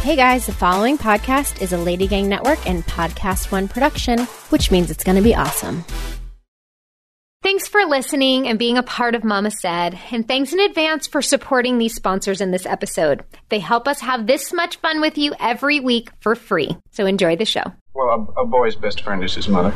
Hey guys, the following podcast is a Lady Gang Network and Podcast One production, which means it's going to be awesome. Thanks for listening and being a part of Mama Said. And thanks in advance for supporting these sponsors in this episode. They help us have this much fun with you every week for free. So enjoy the show. Well, a, a boy's best friend is his mother.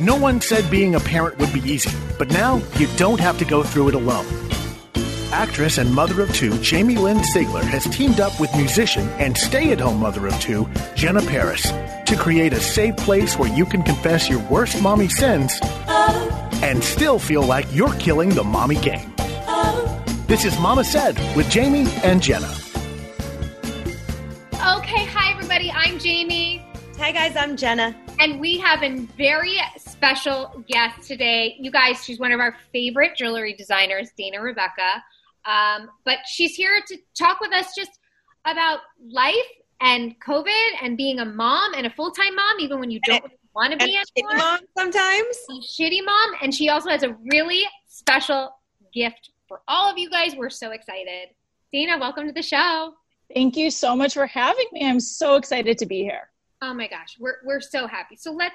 No one said being a parent would be easy, but now you don't have to go through it alone. Actress and mother of two Jamie Lynn Sigler has teamed up with musician and stay at home mother of two Jenna Paris to create a safe place where you can confess your worst mommy sins and still feel like you're killing the mommy game. This is Mama Said with Jamie and Jenna. Okay, hi everybody. I'm Jamie. Hi guys, I'm Jenna. And we have a very special guest today. You guys, she's one of our favorite jewelry designers, Dana Rebecca. Um, but she's here to talk with us just about life and COVID and being a mom and a full time mom, even when you don't really want to be a anymore. mom sometimes. shitty mom. And she also has a really special gift for all of you guys. We're so excited. Dana, welcome to the show. Thank you so much for having me. I'm so excited to be here. Oh my gosh, we're we're so happy. So let's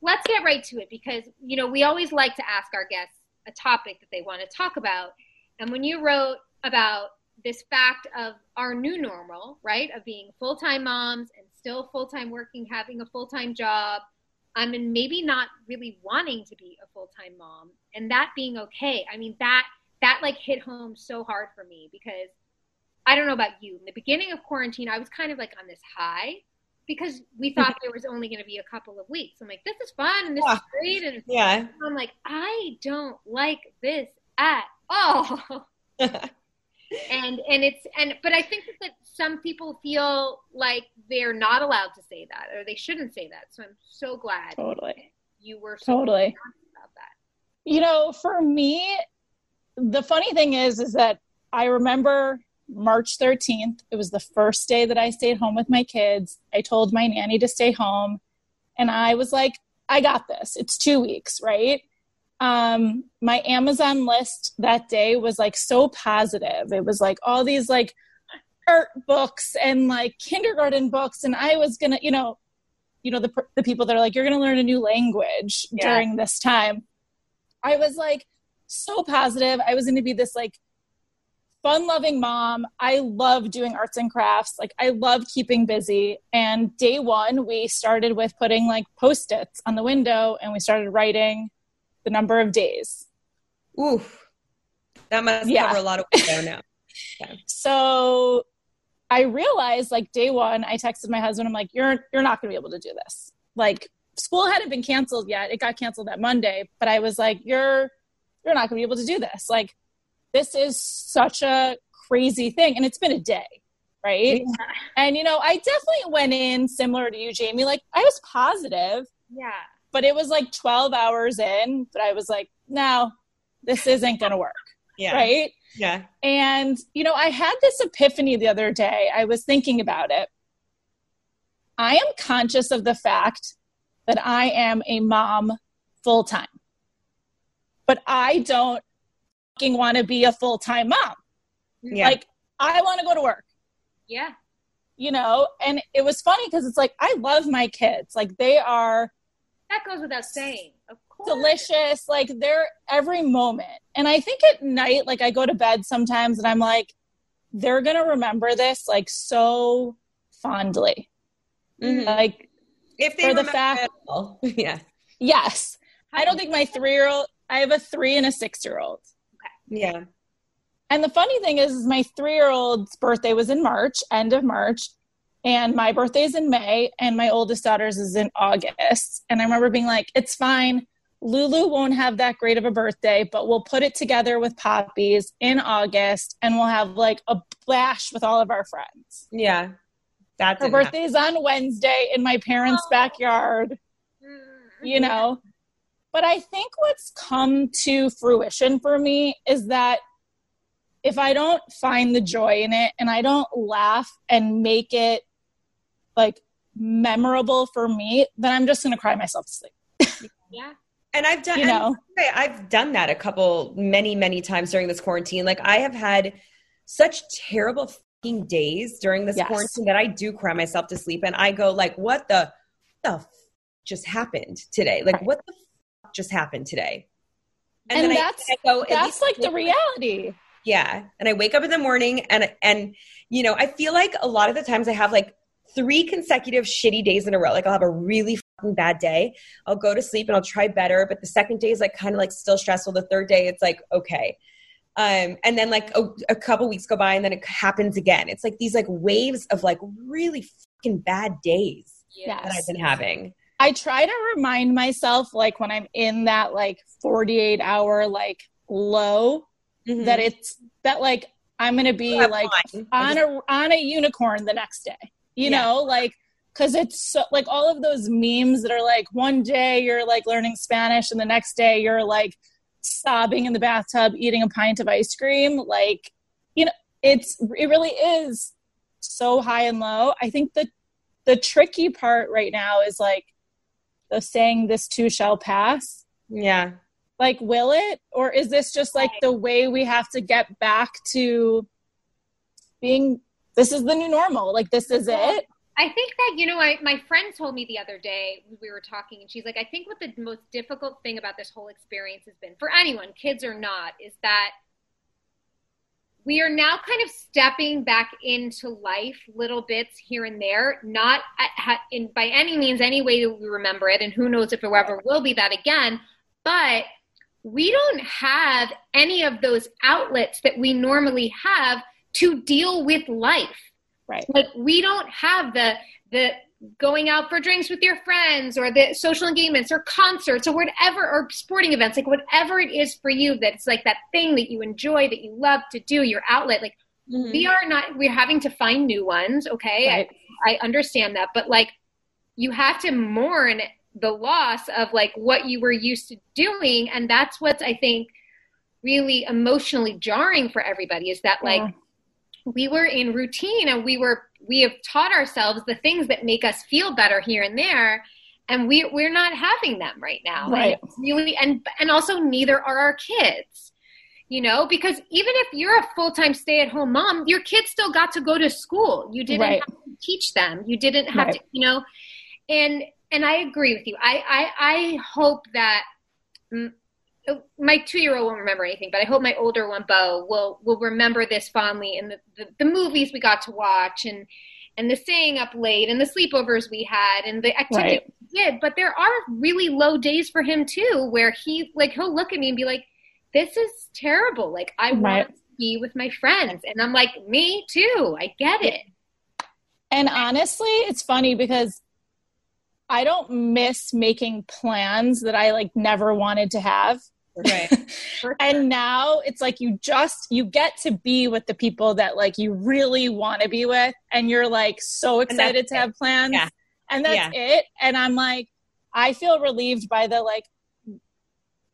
let's get right to it because you know we always like to ask our guests a topic that they want to talk about. And when you wrote about this fact of our new normal, right, of being full time moms and still full time working, having a full time job, I um, mean, maybe not really wanting to be a full time mom, and that being okay. I mean, that that like hit home so hard for me because I don't know about you. In the beginning of quarantine, I was kind of like on this high because we thought there was only going to be a couple of weeks. I'm like, this is fun and this yeah. is great, and yeah, I'm like, I don't like this at Oh. all. and and it's and but I think that some people feel like they're not allowed to say that or they shouldn't say that. So I'm so glad totally you were so totally about that. You know, for me, the funny thing is, is that I remember March 13th. It was the first day that I stayed home with my kids. I told my nanny to stay home, and I was like, I got this. It's two weeks, right? Um, my Amazon list that day was like so positive. It was like all these like art books and like kindergarten books, and I was gonna, you know, you know the the people that are like you're gonna learn a new language yeah. during this time. I was like so positive. I was gonna be this like fun loving mom. I love doing arts and crafts. Like I love keeping busy. And day one, we started with putting like post-its on the window and we started writing the number of days. Oof. That must yeah. cover a lot of window now. Yeah. So I realized like day one, I texted my husband, I'm like, you're you're not gonna be able to do this. Like school hadn't been canceled yet. It got canceled that Monday, but I was like, you're you're not gonna be able to do this. Like this is such a crazy thing. And it's been a day, right? Yeah. And you know, I definitely went in similar to you, Jamie. Like I was positive. Yeah but it was like 12 hours in but i was like no this isn't going to work yeah. right? Yeah. And you know i had this epiphany the other day. I was thinking about it. I am conscious of the fact that i am a mom full time but i don't fucking want to be a full time mom. Yeah. like i want to go to work. Yeah. You know and it was funny because it's like i love my kids. Like they are that goes without saying. Of course. Delicious. Like they're every moment. And I think at night, like I go to bed sometimes and I'm like, they're going to remember this like so fondly. Mm-hmm. Like if they for the fact, yeah. Yes. I don't think my three year old, I have a three and a six year old. Okay. Yeah. And the funny thing is, is my three year old's birthday was in March, end of March and my birthday's in May and my oldest daughter's is in August. And I remember being like, it's fine. Lulu won't have that great of a birthday, but we'll put it together with Poppies in August and we'll have like a bash with all of our friends. Yeah. That's her birthday's happen. on Wednesday in my parents' oh. backyard. Mm-hmm. You know. But I think what's come to fruition for me is that if I don't find the joy in it and I don't laugh and make it like memorable for me, then I'm just going to cry myself to sleep. yeah. And I've done, you know, I've done that a couple, many, many times during this quarantine. Like I have had such terrible days during this Yes. quarantine that I do cry myself to sleep and I go like, what the, the f- just happened today? Like, Right. what the f- just happened today? And then that's- I, go, That's like the I- reality. yeah. And I wake up in the morning and and you know, I feel like a lot of the times I have like three consecutive shitty days in a row. Like I'll have a really fucking bad day. I'll go to sleep and I'll try better, but the second day is like kind of like still stressful. The third day it's like okay. Um and then like a, a couple weeks go by and then it happens again. It's like these like waves of like really fucking bad days that I've been having. I try to remind myself, like when I'm in that like 48 hour like low, Mhm. that it's that like I'm gonna be like fine. On a on a unicorn the next day. You Yeah. know, like because it's so like all of those memes that are like one day you're like learning Spanish and the next day you're like sobbing in the bathtub eating a pint of ice cream. Like, you know, it's it really is so high and low. I think the the tricky part right now is like the saying this too shall pass yeah. like will it or is this just like the way we have to get back to being this is the new normal. Like this is it. I think that, you know, I, my friend told me the other day, we were talking, and she's like, I think what the most difficult thing about this whole experience has been, for anyone, kids or not, is that we are now kind of stepping back into life little bits here and there, not at, in by any means any way that we remember it, and who knows if it ever will be that again, but we don't have any of those outlets that we normally have to deal with life right like we don't have the the going out for drinks with your friends or the social engagements or concerts or whatever or sporting events like whatever it is for you that's like that thing that you enjoy that you love to do your outlet like Mhm. we are not we're having to find new ones okay Right. I, I understand that but like you have to mourn the loss of like what you were used to doing and that's what's i think really emotionally jarring for everybody is that like Yeah. We were in routine and we were we have taught ourselves the things that make us feel better here and there and we we're not having them right now And Right. it's really and and also neither are our kids you know because even if you're a full-time stay-at-home mom your kids still got to go to school you didn't Right. have to teach them you didn't have Right. to you know and and i agree with you i i, I hope that my two-year-old won't remember anything, but I hope my older one, Bo, will will remember this fondly and the, the, the movies we got to watch and and the staying up late and the sleepovers we had and the activities Right. we did. But there are really low days for him too, where he like he'll look at me and be like, "This is terrible. Like I Right. want to be with my friends," and I'm like, "Me too. I get it." and honestly it's funny because i don't miss making plans that i like never wanted to have Right. And now it's like you just you get to be with the people that like you really want to be with and you're like so excited to it. have plans Yeah. and that's it and i'm like i feel relieved by the like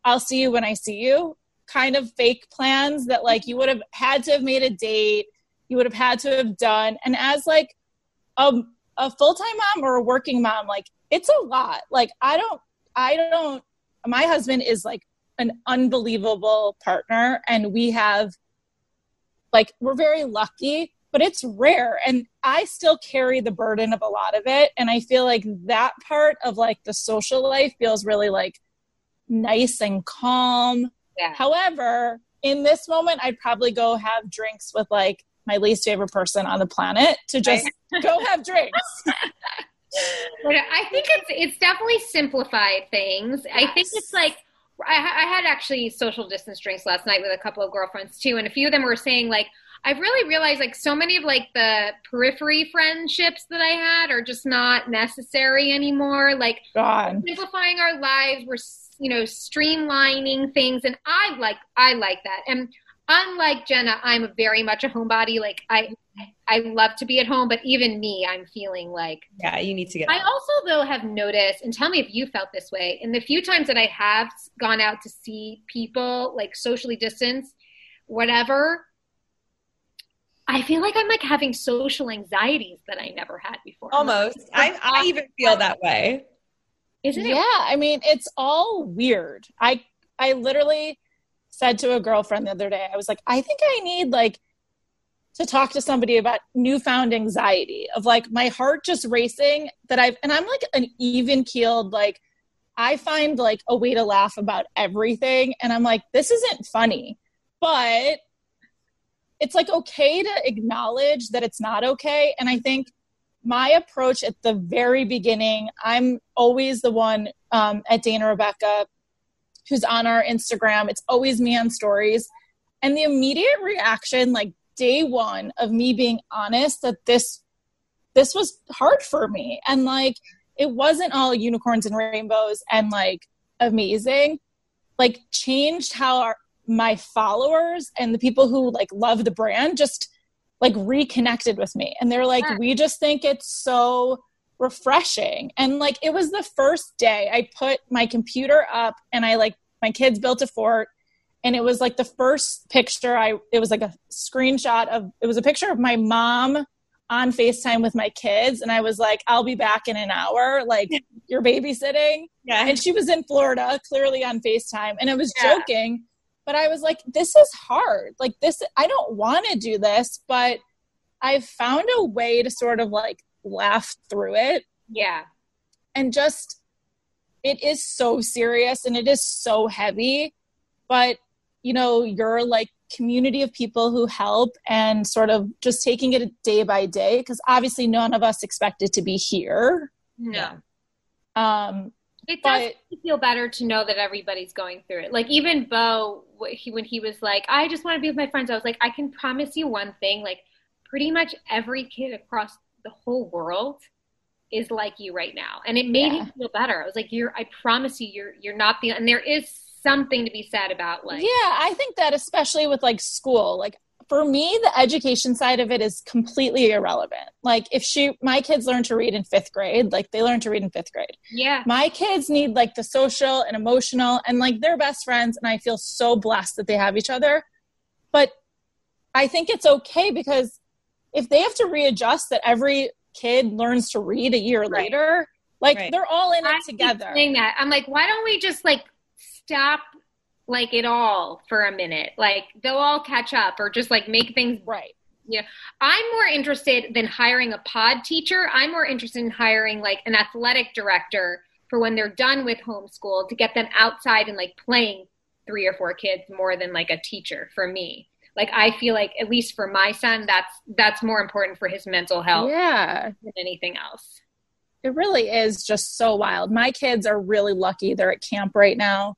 i'll see you when i see you kind of fake plans that like you would have had to have made a date you would have had to have done and as like a, a full-time mom or a working mom like it's a lot. Like i don't i don't my husband is like an unbelievable partner and we have like we're very lucky but it's rare and i still carry the burden of a lot of it and i feel like that part of like the social life feels really like nice and calm. Yeah. however in this moment i'd probably go have drinks with like my least favorite person on the planet to just go have drinks But I think it's it's definitely simplified things. I think it's like I, I had actually social distance drinks last night with a couple of girlfriends too, and a few of them were saying like I've really realized like so many of like the periphery friendships that I had are just not necessary anymore. Like god simplifying our lives, we're you know streamlining things, and I like I like that. And unlike Jenna, I'm very much a homebody. Like I I love to be at home, but even me, I'm feeling like Yeah, you need to get I out. also, though, have noticed, and tell me if you felt this way, in the few times that I have gone out to see people, like socially distanced, whatever, I feel like I'm like having social anxieties that I never had before. Almost. I, I even feel that way. Isn't it? yeah i mean it's all weird i i literally said to a girlfriend the other day i was like i think i need like to talk to somebody about newfound anxiety of like my heart just racing that I've and I'm like an even keeled like I find like a way to laugh about everything and I'm like this isn't funny but it's like okay to acknowledge that it's not okay and I think my approach at the very beginning I'm always the one um, at Dana Rebecca who's on our Instagram. It's always me on stories and the immediate reaction like day one of me being honest that this this was hard for me. And like it wasn't all unicorns and rainbows and like amazing. Like changed how our my followers and the people who like love the brand just like reconnected with me. And they're like we just think it's so refreshing. And like it was the first day i put my computer up and i like my kids built a fort and it was like the first picture i it was like a screenshot of it was a picture of my mom on facetime with my kids and i was like i'll be back in an hour like you're babysitting Yeah. and she was in florida clearly on facetime and i was Yeah. joking but i was like this is hard like this i don't want to do this but i've found a way to sort of like laugh through it Yeah. and just it is so serious and it is so heavy but you know you're like community of people who help and sort of just taking it day by day because obviously none of us expected to be here No. um It does but feel better to know that everybody's going through it. Like even Bo, when he was like, "I just want to be with my friends," I was like, "I can promise you one thing: like, pretty much every kid across the whole world is like you right now," and it made Yeah. me feel better. I was like, "You're, I promise you, you're, you're not the." And there is something to be said about like, yeah i think that especially with like school like for me the education side of it is completely irrelevant like if she my kids learn to read in fifth grade like they learn to read in fifth grade yeah, my kids need like the social and emotional and like they're best friends and i feel so blessed that they have each other but i think it's okay because if they have to readjust that every kid learns to read a year Right. later like Right. they're all in it I together saying that. I'm like, why don't we just like stop like it all for a minute? Like they'll all catch up, or just like make things right Yeah. I'm more interested than hiring a pod teacher. I'm more interested in hiring like an athletic director for when they're done with homeschool to get them outside and like playing three or four kids more than like a teacher for me. Like I feel like at least for my son that's that's more important for his mental health yeah than anything else. it really is just so wild my kids are really lucky they're at camp right now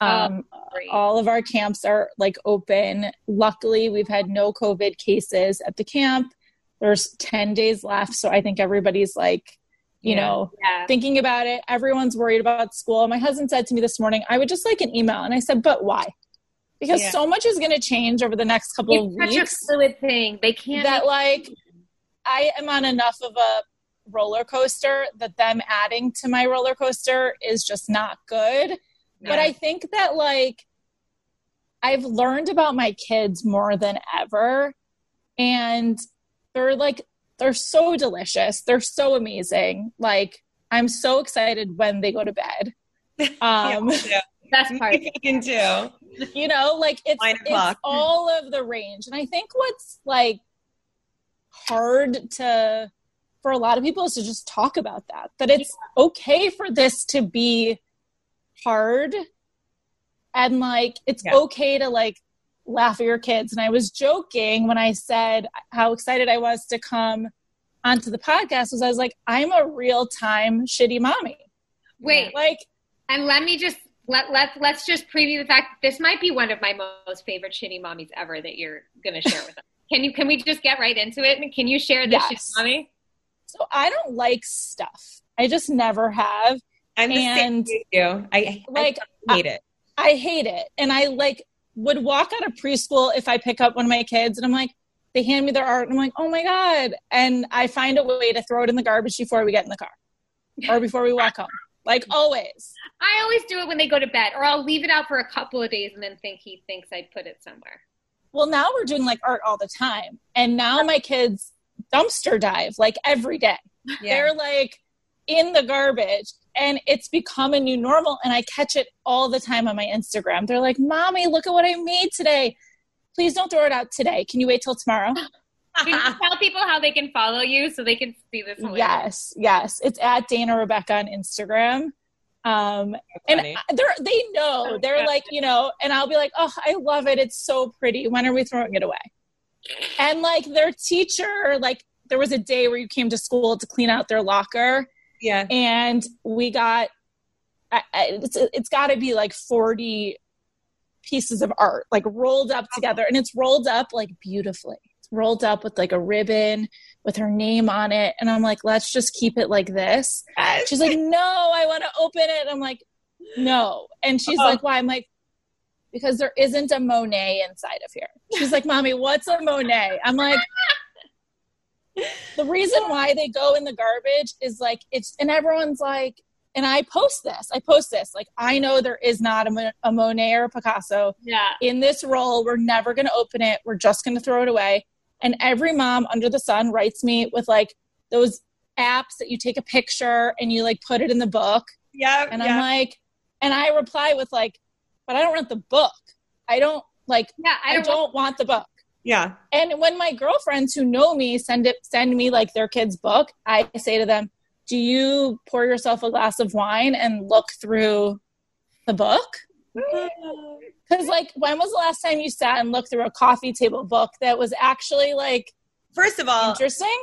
um, Great. all of our camps are like open luckily we've had no covid cases at the camp there's 10 days left so i think everybody's like you Yeah. know yeah. thinking about it everyone's worried about school my husband said to me this morning i would just like an email and i said but why because Yeah. so much is going to change over the next couple It's of such a weeks fluid thing. They can't that like I am on enough of a roller coaster that them adding to my roller coaster is just not good. But I think that like I've learned about my kids more than ever and they're like they're so delicious. They're so amazing. Like I'm so excited when they go to bed. Um yeah, best part. can too. you know like it's, it's all of the range and i think what's like hard to for a lot of people is to just talk about that that it's okay for this to be hard and like it's Yeah. okay to like laugh at your kids and i was joking when i said how excited i was to come onto the podcast was i was like i'm a real-time shitty mommy Wait, like And let me just let let let's just preview the fact that this might be one of my most favorite shitty mommies ever that you're gonna share with us. Can you can we just get right into it? Can you share this Yes. shitty mommy? so i don't like stuff i just never have I'm the And, as you. I like, I hate it. I hate it. And I like would walk out of preschool if I pick up one of my kids and I'm like, they hand me their art and I'm like, oh my God. And I find a way to throw it in the garbage before we get in the car or before we walk home. Like always. I always do it when they go to bed, or I'll leave it out for a couple of days and then think he thinks I'd put it somewhere. Well, now we're doing like art all the time. And now my kids dumpster dive like every day. Yeah. They're like in the garbage and it's become a new normal. And I catch it all the time on my Instagram. They're like, Mommy, look at what I made today. Please don't throw it out today. Can you wait till tomorrow? Can you tell people how they can follow you so they can see this? hilarious? Yes, yes. It's at Dana Rebecca on Instagram. Um, and they're they know they're like you know, and I'll be like, oh, I love it. It's so pretty. When are we throwing it away? And like their teacher, like there was a day where you came to school to clean out their locker, Yeah. and we got I, I, it's it's got to be like forty pieces of art like rolled up together, and it's rolled up like beautifully. It's rolled up with like a ribbon with her name on it, and I'm like, let's just keep it like this. She's like, no, I want to open it. I'm like, no. And she's Oh. like, why? I'm like, because there isn't a Monet inside of here. She's like, mommy, what's a Monet? I'm like, the reason why they go in the garbage is like, it's, and everyone's like, and I post this, I post this, like, I know there is not a, a Monet or a Picasso Yeah. in this roll. We're never going to open it. We're just going to throw it away. And every mom under the sun writes me with like those apps that you take a picture and you like put it in the book. Yeah. And yeah. I'm like, and I reply with like, but I don't want the book. I don't like, Yeah. I I don't, don't, want the book. Yeah. And when my girlfriends who know me send it, send me like their kid's book, I say to them, do you pour yourself a glass of wine and look through the book? Mm-hmm. Because, like, when was the last time you sat and looked through a coffee table book that was actually like First of all, interesting?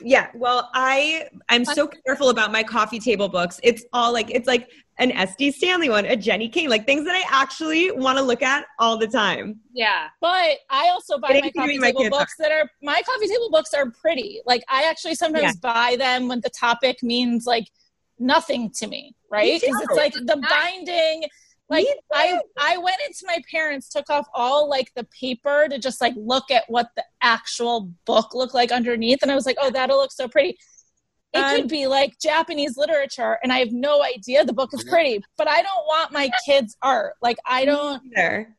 Yeah. Well, I I'm so careful about my coffee table books. It's all like it's like an SD Stanley one, a Jenni Kayne, like things that I actually want to look at all the time. yeah. But I also buy my coffee my table books that are my coffee table books are pretty. Like, I actually sometimes Yeah. buy them when the topic means like nothing to me, right? Because it's like the binding. Like I. I went into my parents, took off all like the paper to just like look at what the actual book looked like underneath, and I was like, oh, that'll look so pretty. It Um, could be like Japanese literature, and I have no idea the book is pretty, but I don't want my kids' art. Like I don't. There.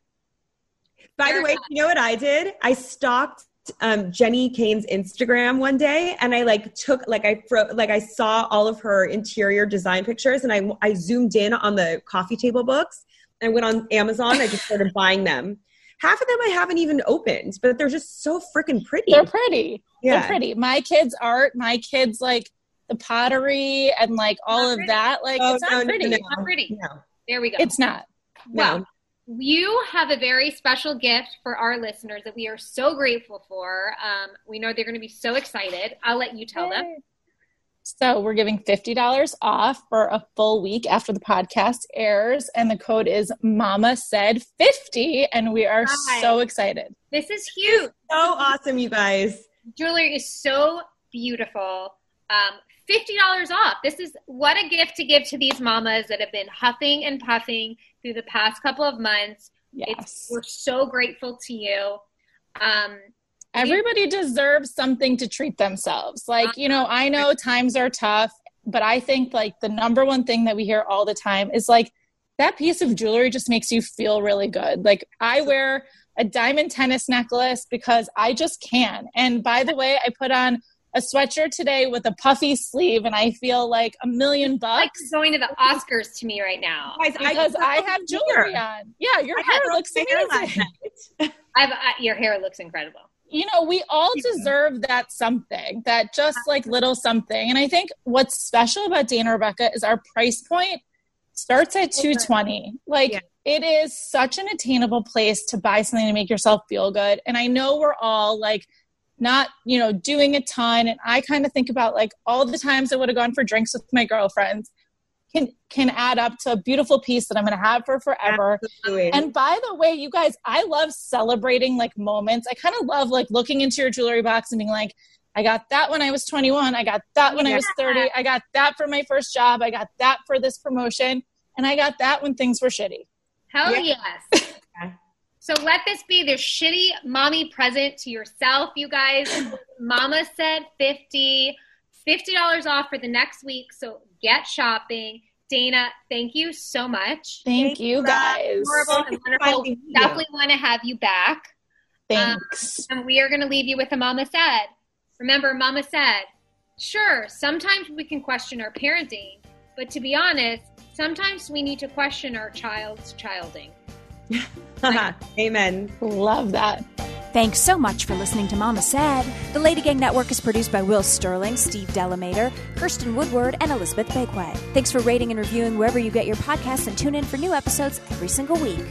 By the way, you know what I did? I stalked um, Jenni Kayne's Instagram one day, and I like took like I fro- like I saw all of her interior design pictures, and I I zoomed in on the coffee table books. I went on Amazon. I just started buying them. Half of them I haven't even opened, but they're just so freaking pretty. They're pretty. yeah. They're pretty. My kids' art, my kids like the pottery and like all of that. Like Oh, it's not no, no, pretty. no, Not pretty. No, There we go. It's not. Well, no. You have a very special gift for our listeners that we are so grateful for. Um, we know they're going to be so excited. I'll let you tell them. So we're giving $50 off for a full week after the podcast airs. And the code is Mama Said 50. And we are Hi. so excited. This is huge. So awesome, you guys. Jewelry is so beautiful. Um, $50 off. This is what a gift to give to these mamas that have been huffing and puffing through the past couple of months. Yes. It's, we're so grateful to you. Um, Everybody deserves something to treat themselves. Like, you know, I know times are tough, but I think like the number one thing that we hear all the time is like that piece of jewelry just makes you feel really good. Like, I wear a diamond tennis necklace because I just can. And by the way, I put on a sweatshirt today with a puffy sleeve and I feel like a million like bucks going to the Oscars to me right now. Guys, because I, have jewelry hair. on. Yeah, your I hair looks my hair amazing. I've, uh, your hair looks incredible. you know, we all deserve that something, that just like little something. And I think what's special about Dana Rebecca is our price point starts at 220. Like Yeah. it is such an attainable place to buy something to make yourself feel good. And I know we're all like not, you know, doing a ton. And I kind of think about like all the times I would have gone for drinks with my girlfriends can can add up to a beautiful piece that I'm gonna have for forever. Absolutely. And by the way, you guys, I love celebrating like moments. I kind of love like looking into your jewelry box and being like, I got that when I was 21. I got that when I was 30. I got that for my first job. I got that for this promotion. And I got that when things were shitty. Hell Yeah. yes. So let this be the shitty mommy present to yourself, you guys. Mama said 50 $50 off for the next week. So get shopping. Dana, thank you so much. Thank, Thank you you, guys. Horrible and wonderful. Finally. Definitely want to have you back. Thanks. Um, and we are going to leave you with a Mama said. Remember, Mama said, sure, sometimes we can question our parenting, but to be honest, sometimes we need to question our child's childing. Amen. Love that. Thanks so much for listening to Mama Said. The Lady Gang Network is produced by Will Sterling, Steve Delamater, Kirsten Woodward, and Elizabeth Bakeway. Thanks for rating and reviewing wherever you get your podcasts and tune in for new episodes every single week.